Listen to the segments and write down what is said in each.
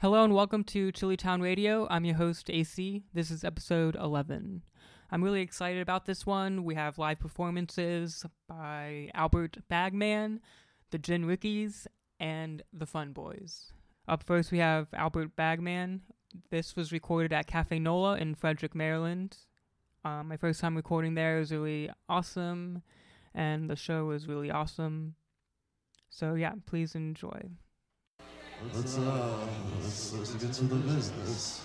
Hello and welcome to Chili Town Radio. I'm your host, AC. This is episode 11. I'm really excited about this one. We have live performances by Albert Bagman, the Gin Rickys, and the Fun Boys. Up first, we have Albert Bagman. This was recorded at Cafe Nola in Frederick, Maryland. Um, my first time recording there was really awesome, and the show was really awesome. So, yeah, please enjoy. Let's uh, let's, let's get to the business.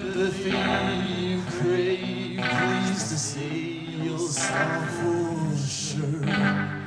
Sympathy you crave, please to say you'll stop for sure.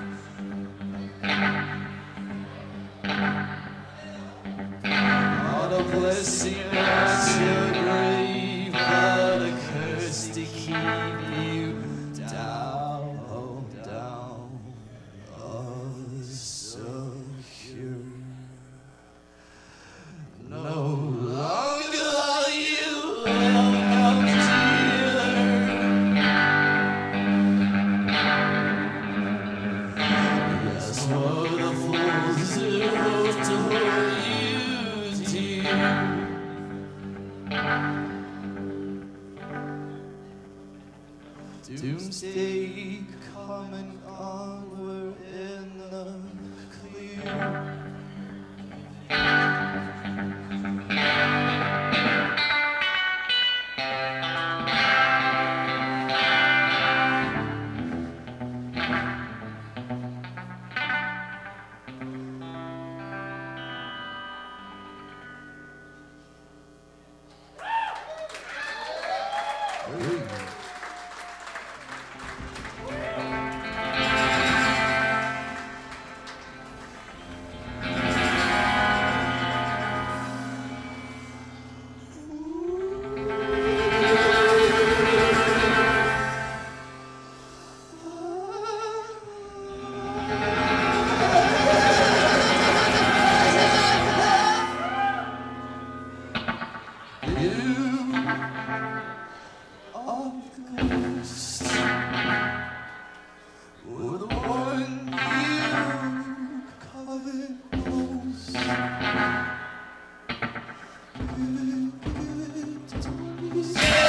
Yeah,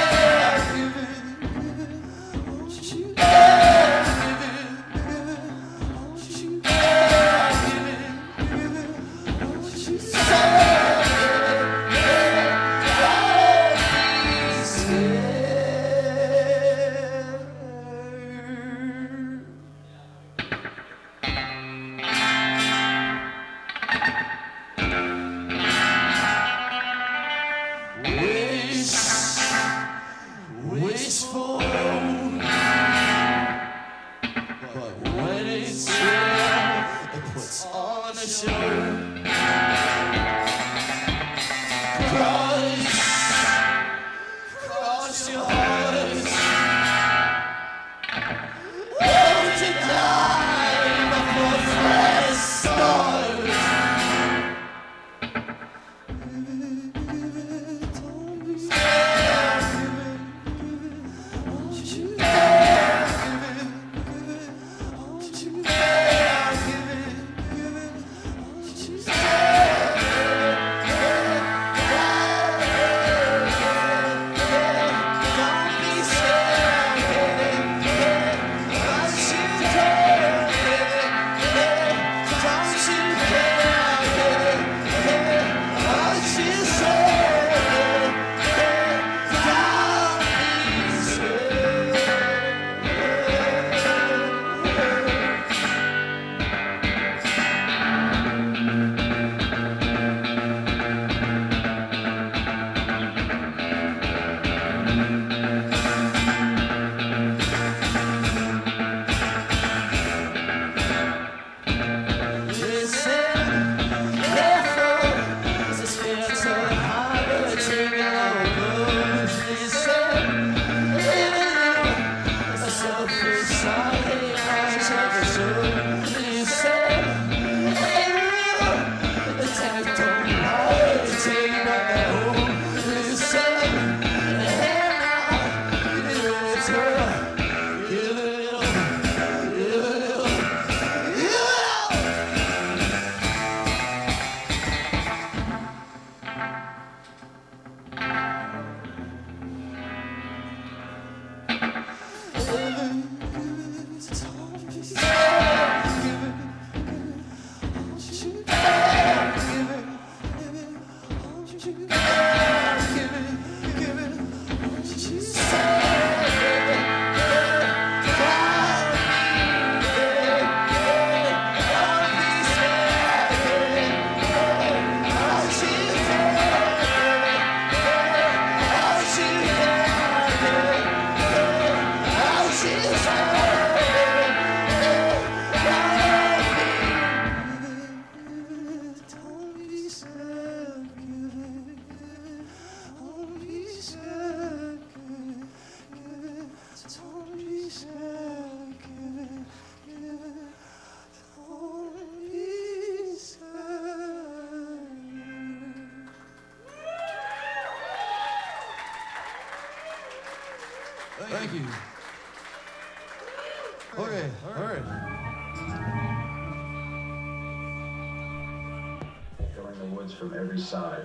every side,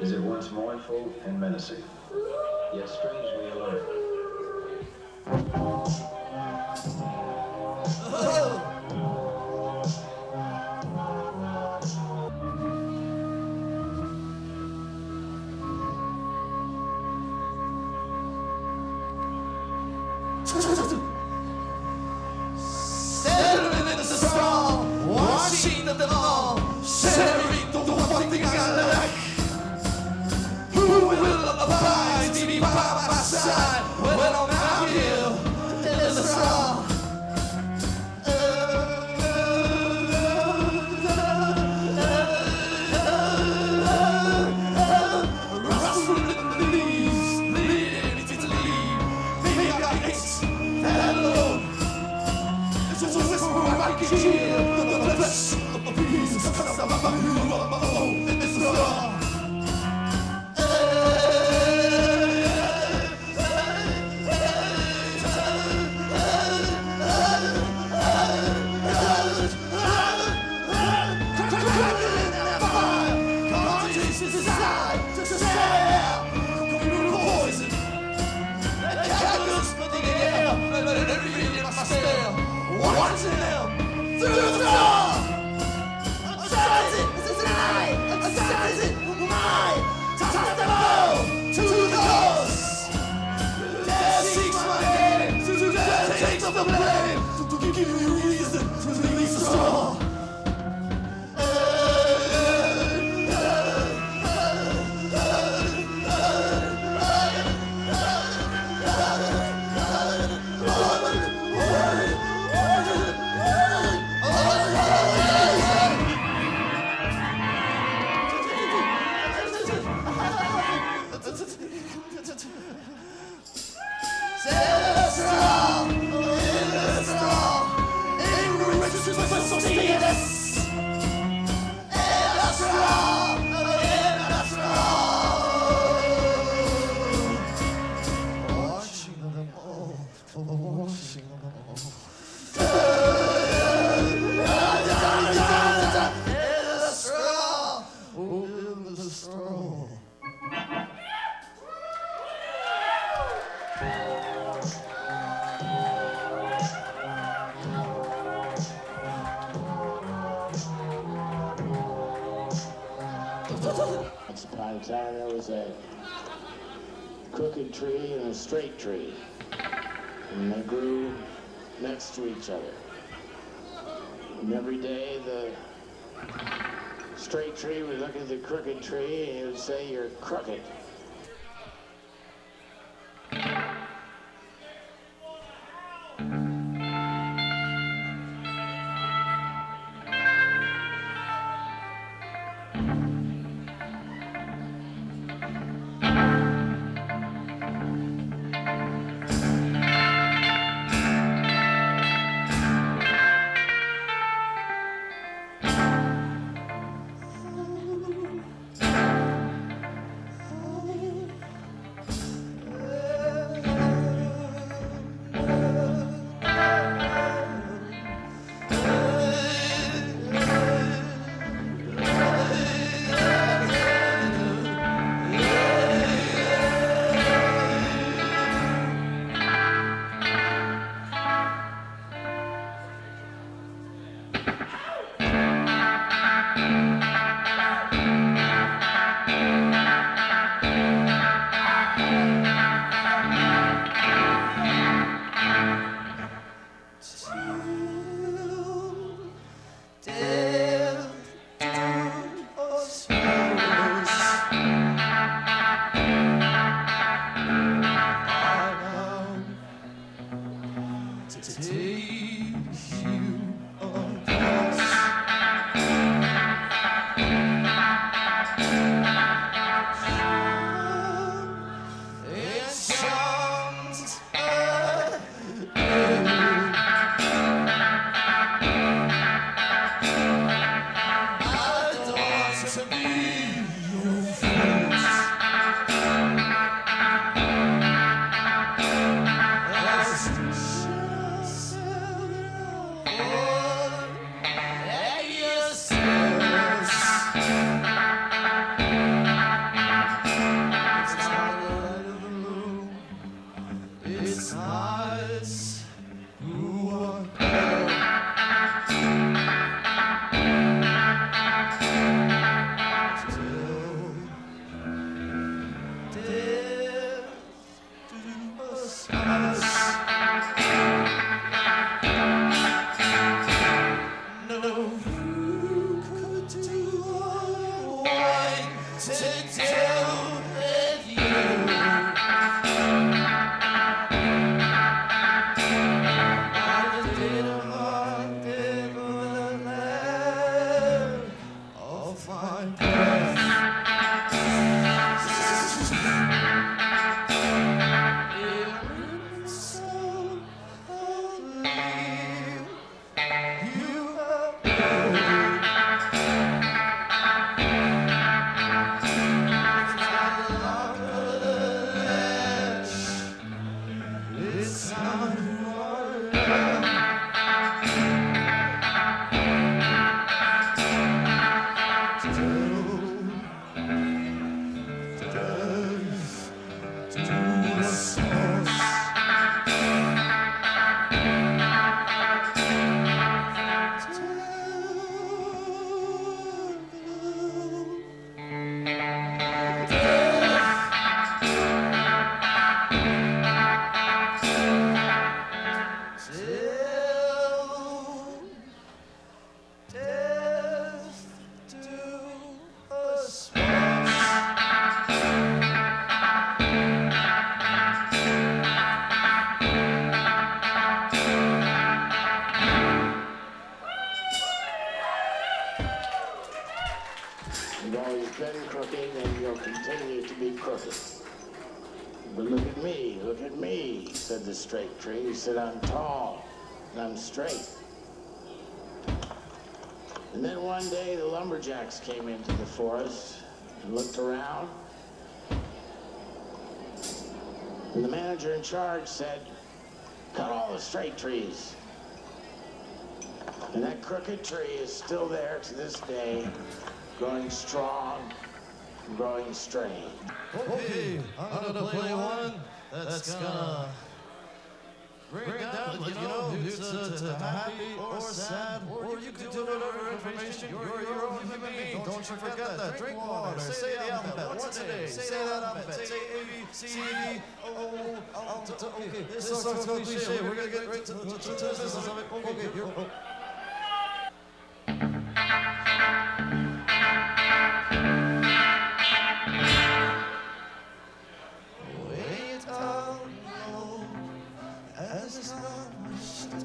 is at once mournful and menacing, yet strangely alert. Cuba. Give me a reason to be strong. Yes! Manager in charge said, cut all the straight trees. And that crooked tree is still there to this day, growing strong, growing straight. Okay, I'm gonna play one that's gonna bring it down, like, you know, it's uh, to happy or sad, or you can do whatever information. You're your own human being. Don't you forget that. Drink water. Say the alphabet a. Say that alphabet. Say A. Okay, this so cliche. We're gonna get right to to- to the business of it. Okay. Wait low as the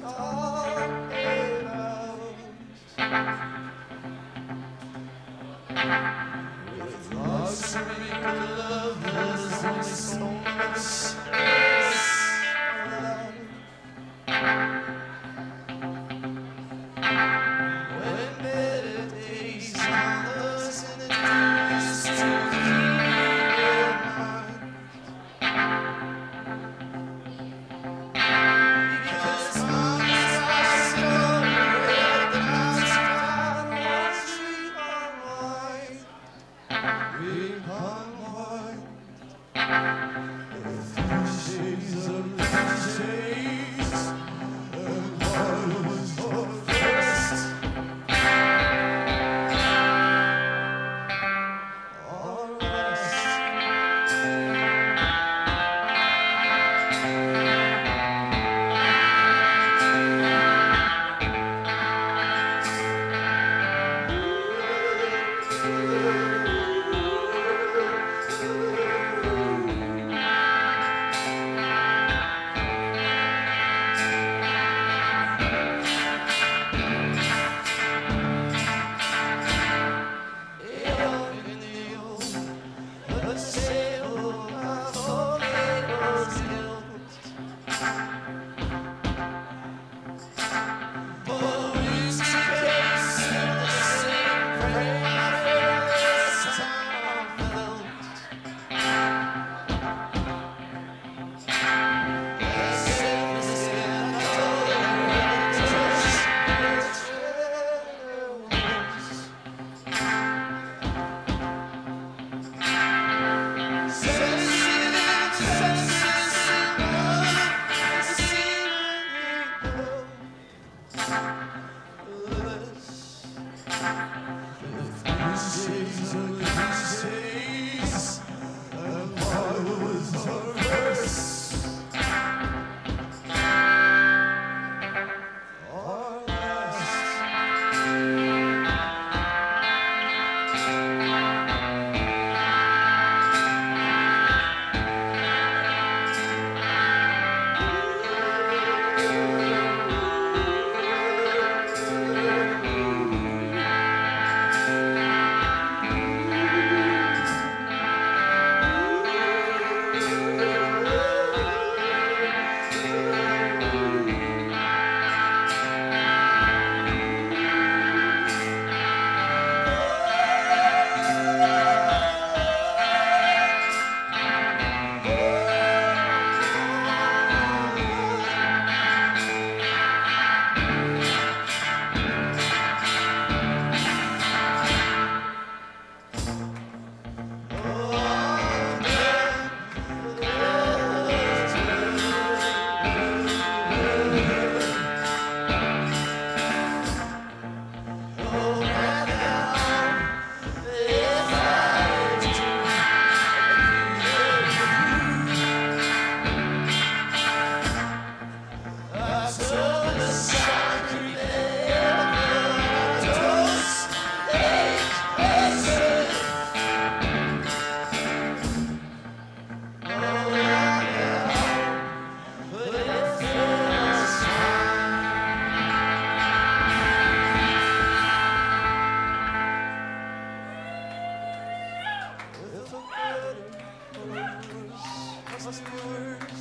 His word.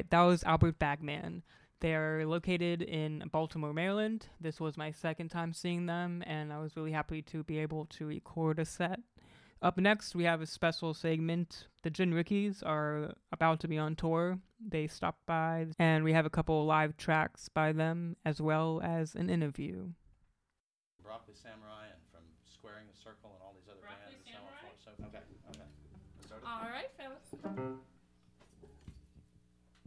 right, that was Albert Bagman. They're located in Baltimore, Maryland. This was my second time seeing them, and I was really happy to be able to record a set. Up next, we have a special segment. The Gin Rickys are about to be on tour. They stopped by, and we have a couple live tracks by them, as well as an interview. Broccoli Samurai and from Squaring the Circle and all these other Broccoli bands. Samurai? So, okay, okay. All right, fellas.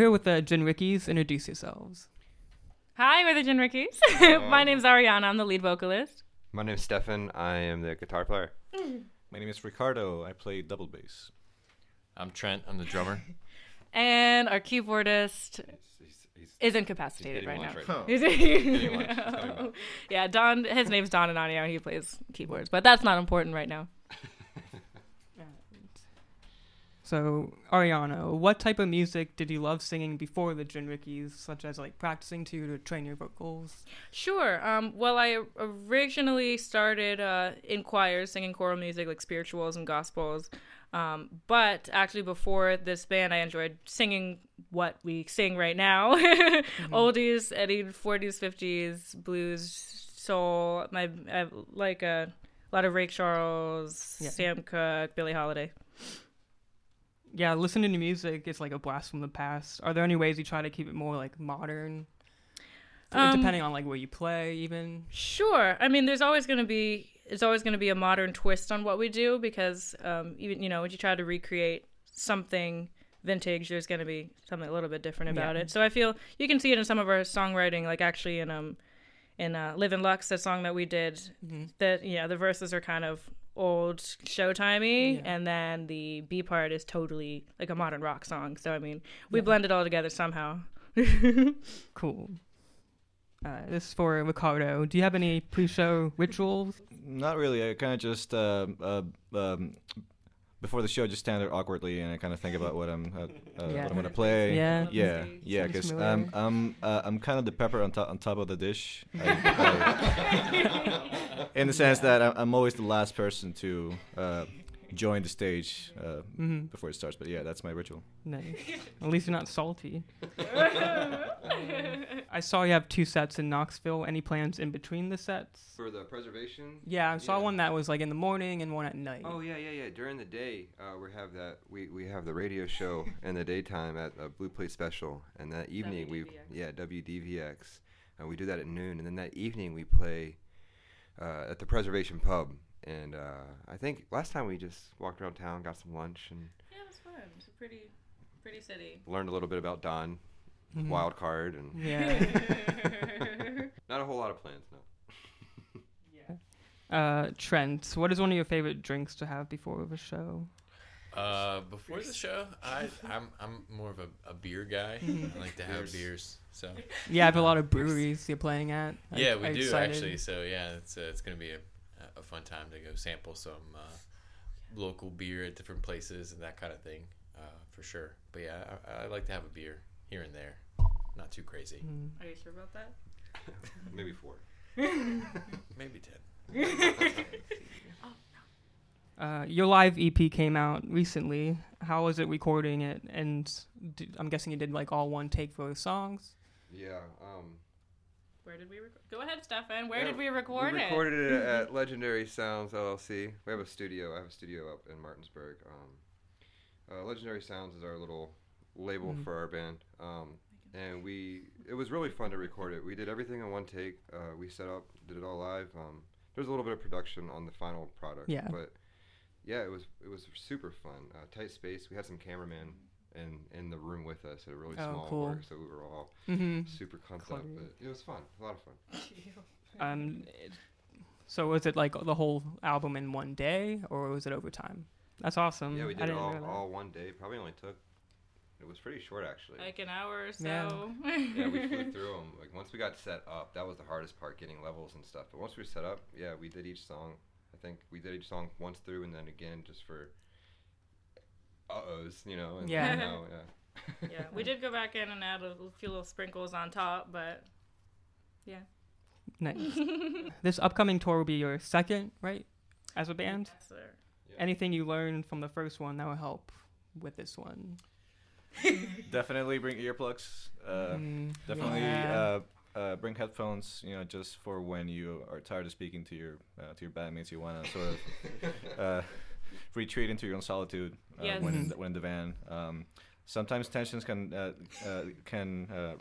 here with the Gin Rickys. Introduce yourselves. Hi, we're the Gin Rickys. My name's Ariana. I'm the lead vocalist. My name's Stefan. I am the guitar player. My name is Ricardo. I play double bass. I'm Trent. I'm the drummer. And our keyboardist He's, he's, is incapacitated hitting right lunch now. right Is Hitting lunch. He's coming back. yeah, Don. His name's Don Ananio. He plays keyboards, but that's not important right now. So, Ariano, what type of music did you love singing before the Gin Rickys, such as like practicing to to train your vocals? Sure. Um, well, I originally started uh, in choirs, singing choral music like spirituals and gospels. Um, but actually, before this band, I enjoyed singing what we sing right now oldies, Eddie, 40s, 50s, blues, soul. My, I like a lot of Ray Charles, Yeah. Sam Cooke, Billie Holiday. Yeah, listening to music is like a blast from the past. Are there any ways you try to keep it more like modern? Um, depending on like where you play, even. Sure. I mean, there's always going to be it's always going to be a modern twist on what we do because um, even you know when you try to recreate something vintage, there's going to be something a little bit different about Yeah. it. So I feel you can see it in some of our songwriting, like actually in um in uh, "Live in Lux," that song that we did. Mm-hmm. That yeah, the verses are kind of old Showtimey, Yeah. and then the B part is totally like a modern rock song. So I mean, we blend it all together somehow. Cool. Uh, this is for Ricardo. Do you have any pre-show rituals? Not really. I kind of just uh, uh, um, before the show, just stand there awkwardly, and I kind of think about what I'm uh, uh, Yeah. what I'm gonna play. Yeah. yeah, yeah. Because familiar. I'm I'm uh, I'm kind of the pepper on top on top of the dish. I- I- in the sense that I'm, I'm always the last person to uh, join the stage uh, Mhm. before it starts. But yeah, that's my ritual. Nice. At least you're not salty. I saw you have two sets in Knoxville. Any plans in between the sets? For the preservation? Yeah, I saw Yeah. one that was like in the morning and one at night. Oh yeah, yeah, yeah. During the day, uh, we have that. We, we have the radio show in the daytime at a Blue Plate Special, and that evening we WDVX. yeah WDVX, and we do that at noon, and then that evening we play uh, at the Preservation Pub, and uh, I think last time we just walked around town, got some lunch, and Yeah, it was fun. It's a pretty, pretty city. learned a little bit about Don, Mhm. wild card, and Yeah. not a whole lot of plans. No. Yeah. Uh, Trent, what is one of your favorite drinks to have before the show? Uh, before the show, I I'm I'm more of a, a beer guy. Mm-hmm. I like to have beers. So Yeah, I have a lot of breweries you're playing at. Are- yeah, we do excited? actually. So yeah, it's uh, it's gonna be a, a fun time to go sample some uh, local beer at different places and that kind of thing, uh, for sure. But yeah, I, I like to have a beer here and there, not too crazy. Mm. Are you sure about that? Maybe four. Maybe ten. Uh, your live EP came out recently. How was it recording it? And I'm guessing you did like all one take for the songs. Yeah. Um. Where did we record? Go ahead, Stefan. Where Yeah, did we record we it? recorded it at Legendary Sounds LLC. We have a studio. I have a studio up in Martinsburg. Um, uh, Legendary Sounds is our little label Mhm. for our band. Um, and we it was really fun to record it. We did everything in one take. Uh, we set up, did it all live. Um, there's a little bit of production on the final product. Yeah. But yeah, it was it was super fun. Uh, tight space. We had some cameramen in in the room with us at a really Oh, small cool. work, so we were all Mm-hmm. super clumped up. But it was fun. A lot of fun. Um, it- so was it like the whole album in one day, or was it over time? That's awesome. Yeah, we I did it all, all one day. Probably only took. It was pretty short actually. Like an hour or so. Yeah. yeah, we flew through them. Like once we got set up, that was the hardest part, getting levels and stuff. But once we were set up, yeah, we did each song. I think we did each song once through, and then again just for uh ohs, you know. And Yeah. now, yeah. yeah, we did go back in and add a few little sprinkles on top, but yeah. Nice. this upcoming tour will be your second, right? As a band. Yes, sir. Anything you learned from the first one that will help with this one? Definitely bring earplugs. Uh, Mm, definitely yeah. uh, uh, bring headphones. You know, just for when you are tired of speaking to your uh, to your bandmates, you want to sort of uh, retreat into your own solitude uh, Yes. when in the, when in the van. Um, sometimes tensions can uh, uh, can uh,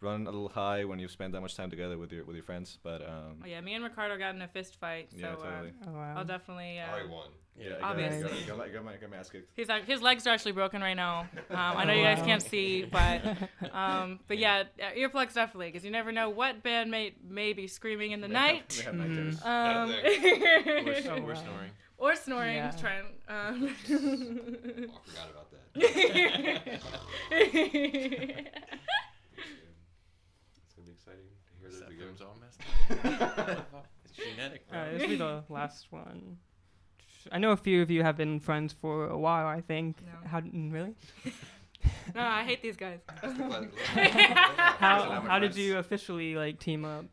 run a little high when you spend that much time together with your with your friends. But um, Oh, yeah, me and Ricardo got in a fist fight, so yeah, totally. uh, Oh, wow. I'll definitely. Uh, Already won. Yeah, Obviously. Got, got, got, got my, got my ass kicked. He's like, his legs are actually broken right now. Um, I know you guys Wow. can't see, but um, but yeah, uh, earplugs definitely, because you never know what bandmate may be screaming in the They night. Have, they have night Mhm. terrors. Um, We're, Oh, we're snoring. Or snoring, Yeah. Trent. Um, Oh, I forgot about that. It's gonna be exciting to hear this again. Zephyr's all messed up. it's genetic, bro. Uh, this will be the last one. I know a few of you have been friends for a while. I think. No. How mm, really? no, I hate these guys. How how did you officially like team up?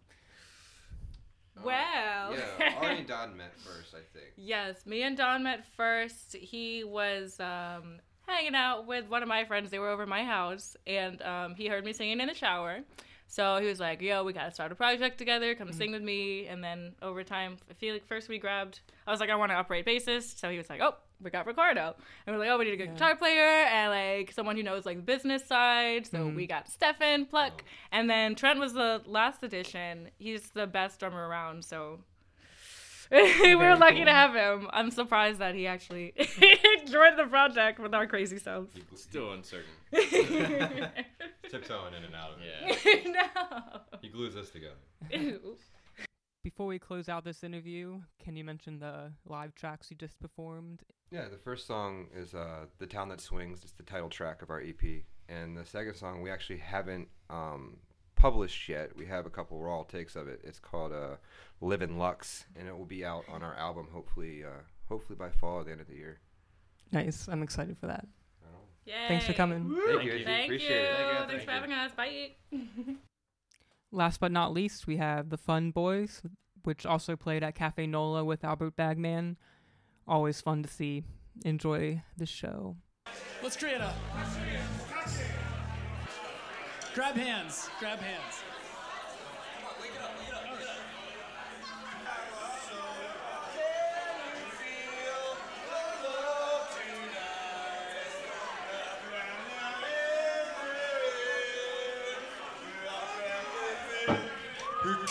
Well. Yeah, Ari and Don met first, I think. Yes, me and Don met first. He was um, hanging out with one of my friends. They were over at my house, and um, he heard me singing in the shower. So he was like, "Yo, we gotta start a project together. Come sing with me." And then over time, I feel like first we grabbed. I was like, "I want to upright bassist." So he was like, "Oh, we got Ricardo," and we're like, "Oh, we need a good Yeah. guitar player and like someone who knows like the business side." So Mhm. we got Stefan Pluck, and then Trent was the last addition. He's the best drummer around. So we were Very lucky cool. to have him. I'm surprised that he actually joined the project with our crazy selves. Still uncertain. Tiptoeing in and out of it. Yeah. no. He glues us together. Ew. Before we close out this interview, can you mention the live tracks you just performed? Yeah, the first song is uh, "The Town That Swings." It's the title track of our EP, and the second song we actually haven't um, published yet. We have a couple raw takes of it. It's called uh, "Live in Lux," and it will be out on our album hopefully, uh, hopefully by fall at the end of the year. Nice. I'm excited for that. Yay. Thanks for coming. Thank, Thank you, you. Thank appreciate you. it. Thank you, Thanks thank for you. having us. Bye. Last but not least, we have the Fun Boys, which also played at Cafe Nola with Albert Bagman. Always fun to see. Enjoy the show. Let's create a. Grab hands. Grab hands.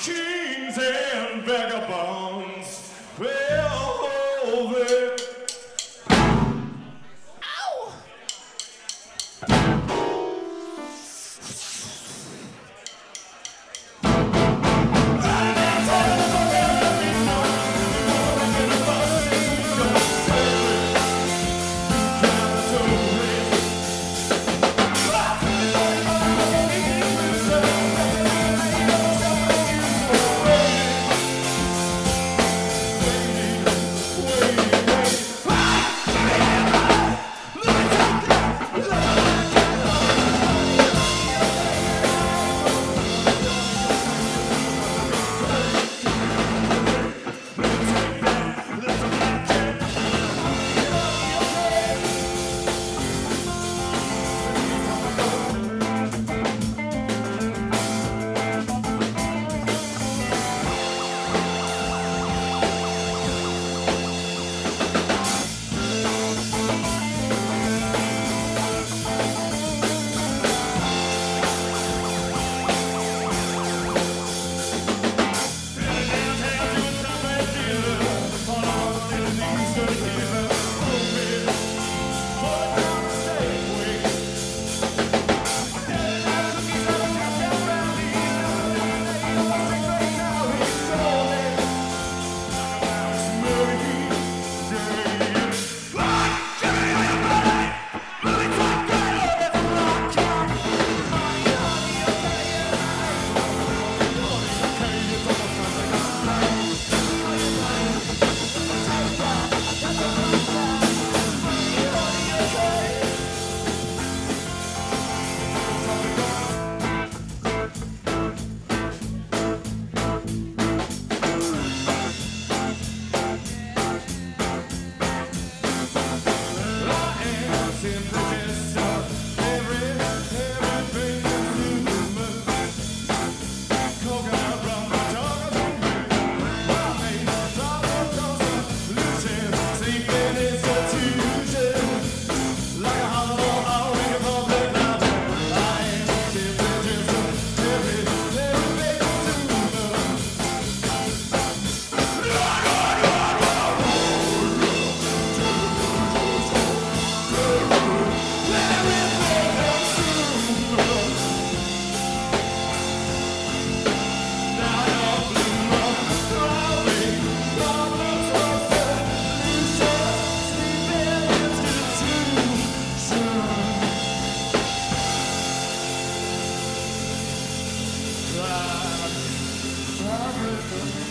Kings Música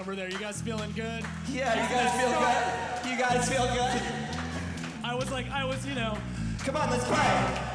over there. You guys feeling good? Yeah, you guys feel good? You guys feel good? I was like, I was, you know. Come on, let's play.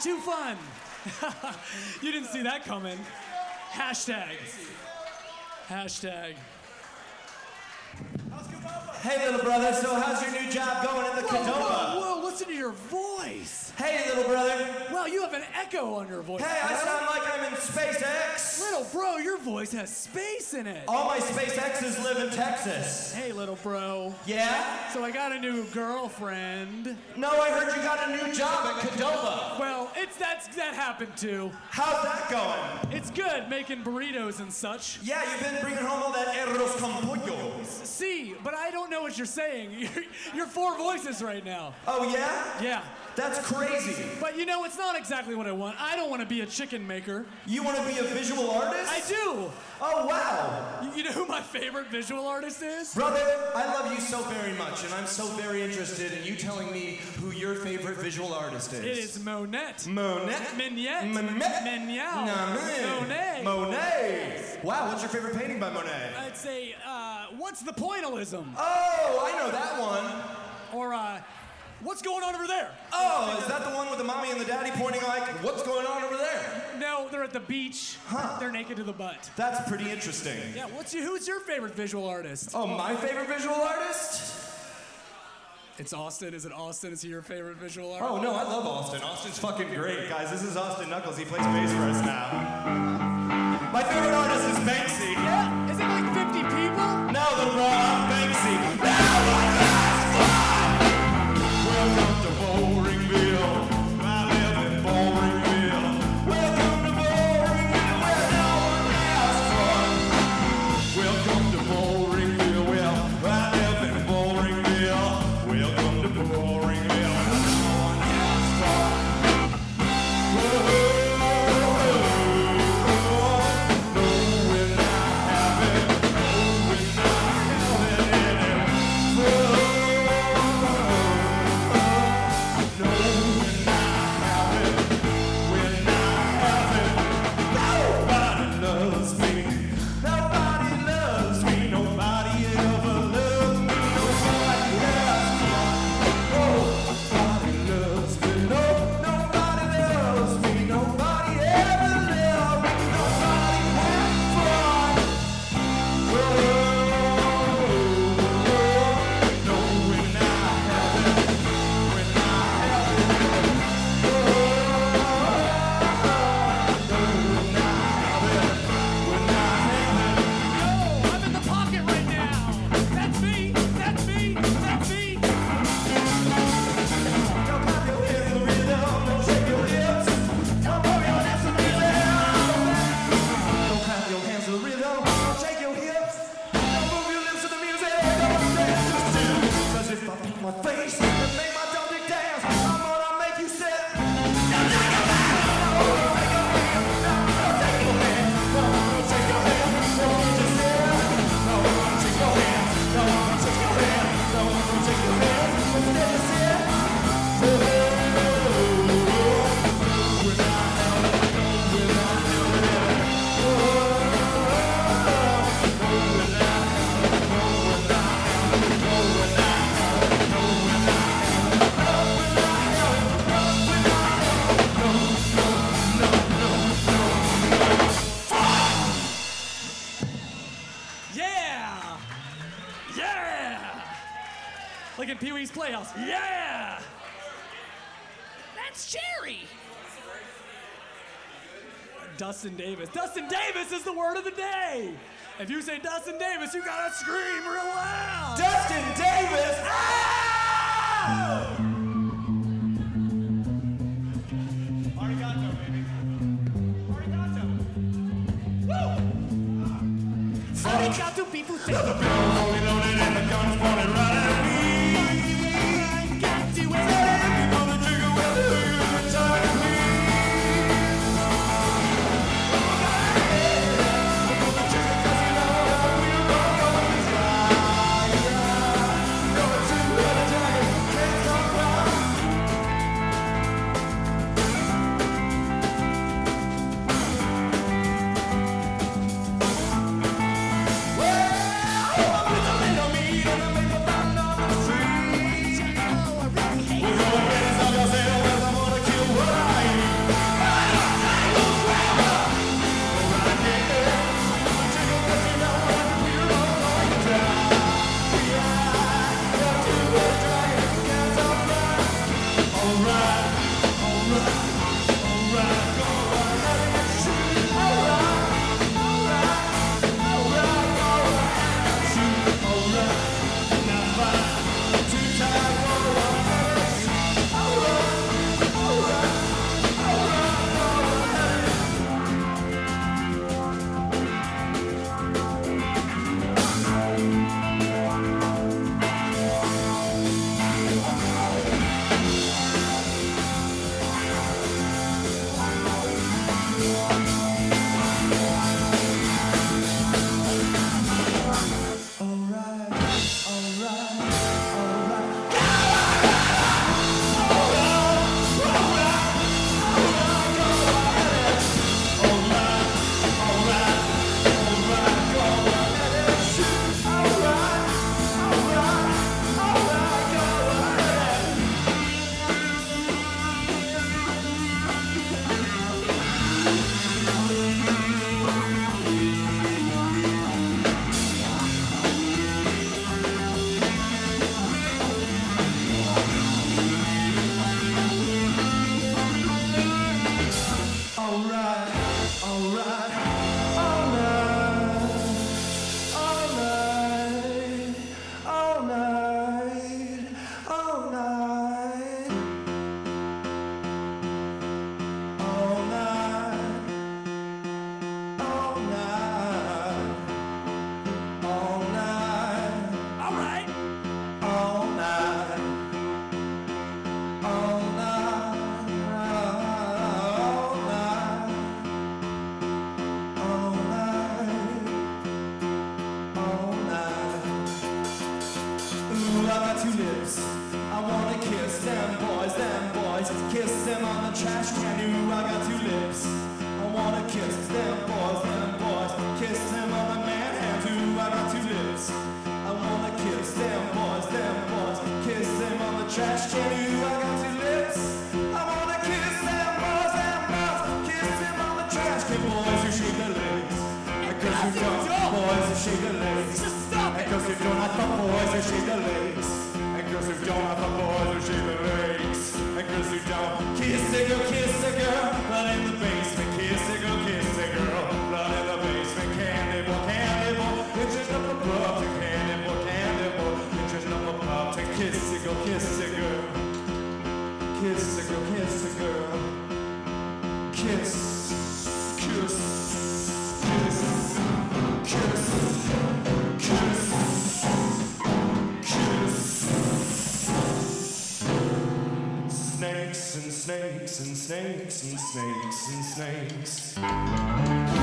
Too fun. you didn't see that coming. Hashtag. Hashtag. Hey little brother, so how's your new job going in the Whoa, whoa, whoa, listen to your voice. Hey little brother. You have an echo on your voice. Hey, I sound like I'm in SpaceX. Little bro, your voice has space in it. All my SpaceXs live in Texas. Hey, little bro. Yeah? So I got a new girlfriend. No, I heard you got a new job at Qdoba. Well, it's that's that happened too. How's that going? It's good making burritos and such. Yeah, you've been bringing home all that arroz con pollo. See, but I don't know what you're saying. You're, you're four voices right now. Oh, yeah? Yeah. That's crazy. But you know, it's not exactly what I want. I don't want to be a chicken maker. You want to be a visual artist? I do. Oh, wow. You, you know who my favorite visual artist is? Brother, I love you so very much, and I'm so very interested in you telling me who your favorite visual artist is. It is Monet. Monet? Mignette. Monet? Mignal. Monet. Monet. Wow, what's your favorite painting by Monet? I'd say, uh, what's the pointillism? Oh, I know that one. Or, uh, what's going on over there? Oh, is that the one with the mommy and the daddy pointing like, what's going on over there? No, they're at the beach. Huh. They're naked to the butt. That's pretty interesting. Yeah, what's your, who's your favorite visual artist? Oh, my favorite visual artist? It's Austin. Is it Austin? Is he your favorite visual oh, artist? Oh, no, I love Austin. Austin's fucking great. Guys, this is Austin Knuckles. He plays bass for us now. My favorite artist is Banksy. Dustin Davis. Dustin Davis is the word of the day. If you say Dustin Davis, you gotta scream real loud. Dustin Davis! Ah! Arigato, baby. Arigato. Woo! Arigato people boys who shake their legs. And cause you don't have the boys who shake their legs. And cause you don't have the boys who shake their legs. And cause you don't kiss a girl, kiss a girl. But in the basement, kiss a girl, kiss a girl. But in the basement, candy boy, candy boy. It's just up above to candy boy, candy boy. It's just up above to kiss a girl, kiss a girl. Kiss a girl, kiss a girl. Kiss, kiss. Snakes and snakes and snakes and snakes and snakes.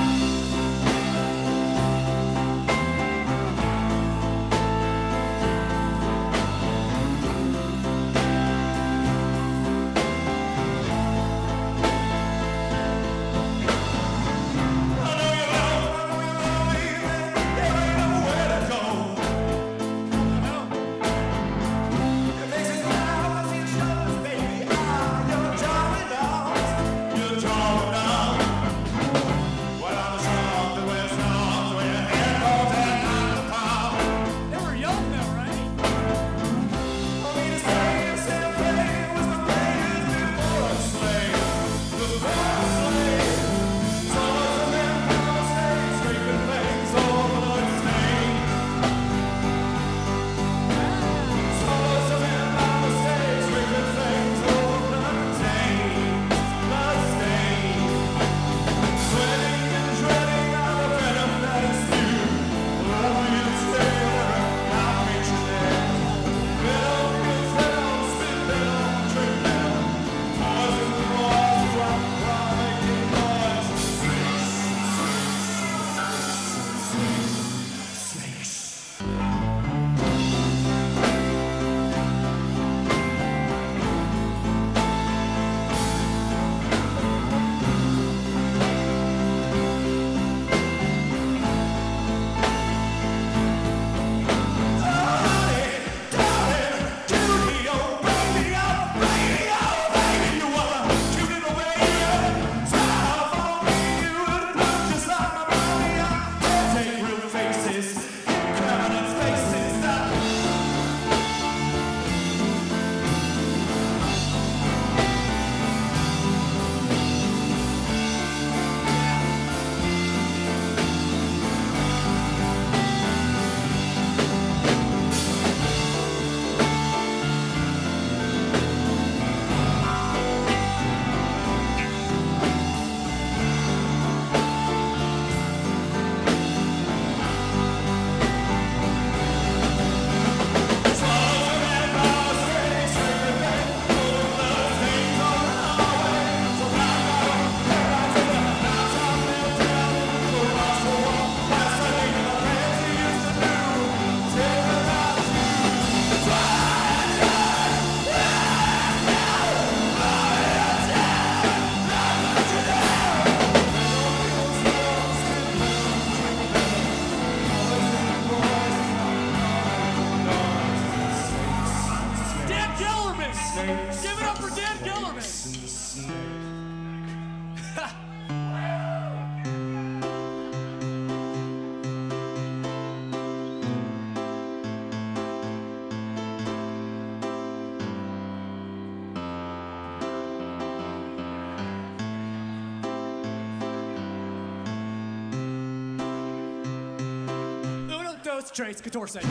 Dos, tres, catorce.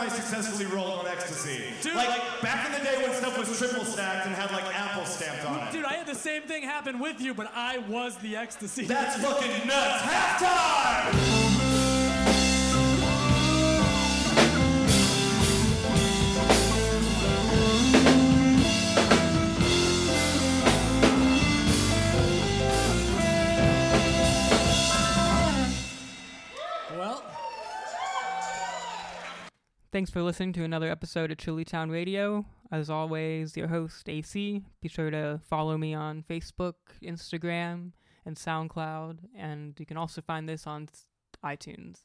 Time I successfully rolled on ecstasy. Dude. Like back in the day when stuff was triple stacked and had like apple stamped on it. Dude, I had the same thing happen with you, but I was the ecstasy. That's fucking nuts. Halftime! Thanks for listening to another episode of Chili Town Radio. As always, your host, AC. Be sure to follow me on Facebook, Instagram, and SoundCloud. And you can also find this on iTunes.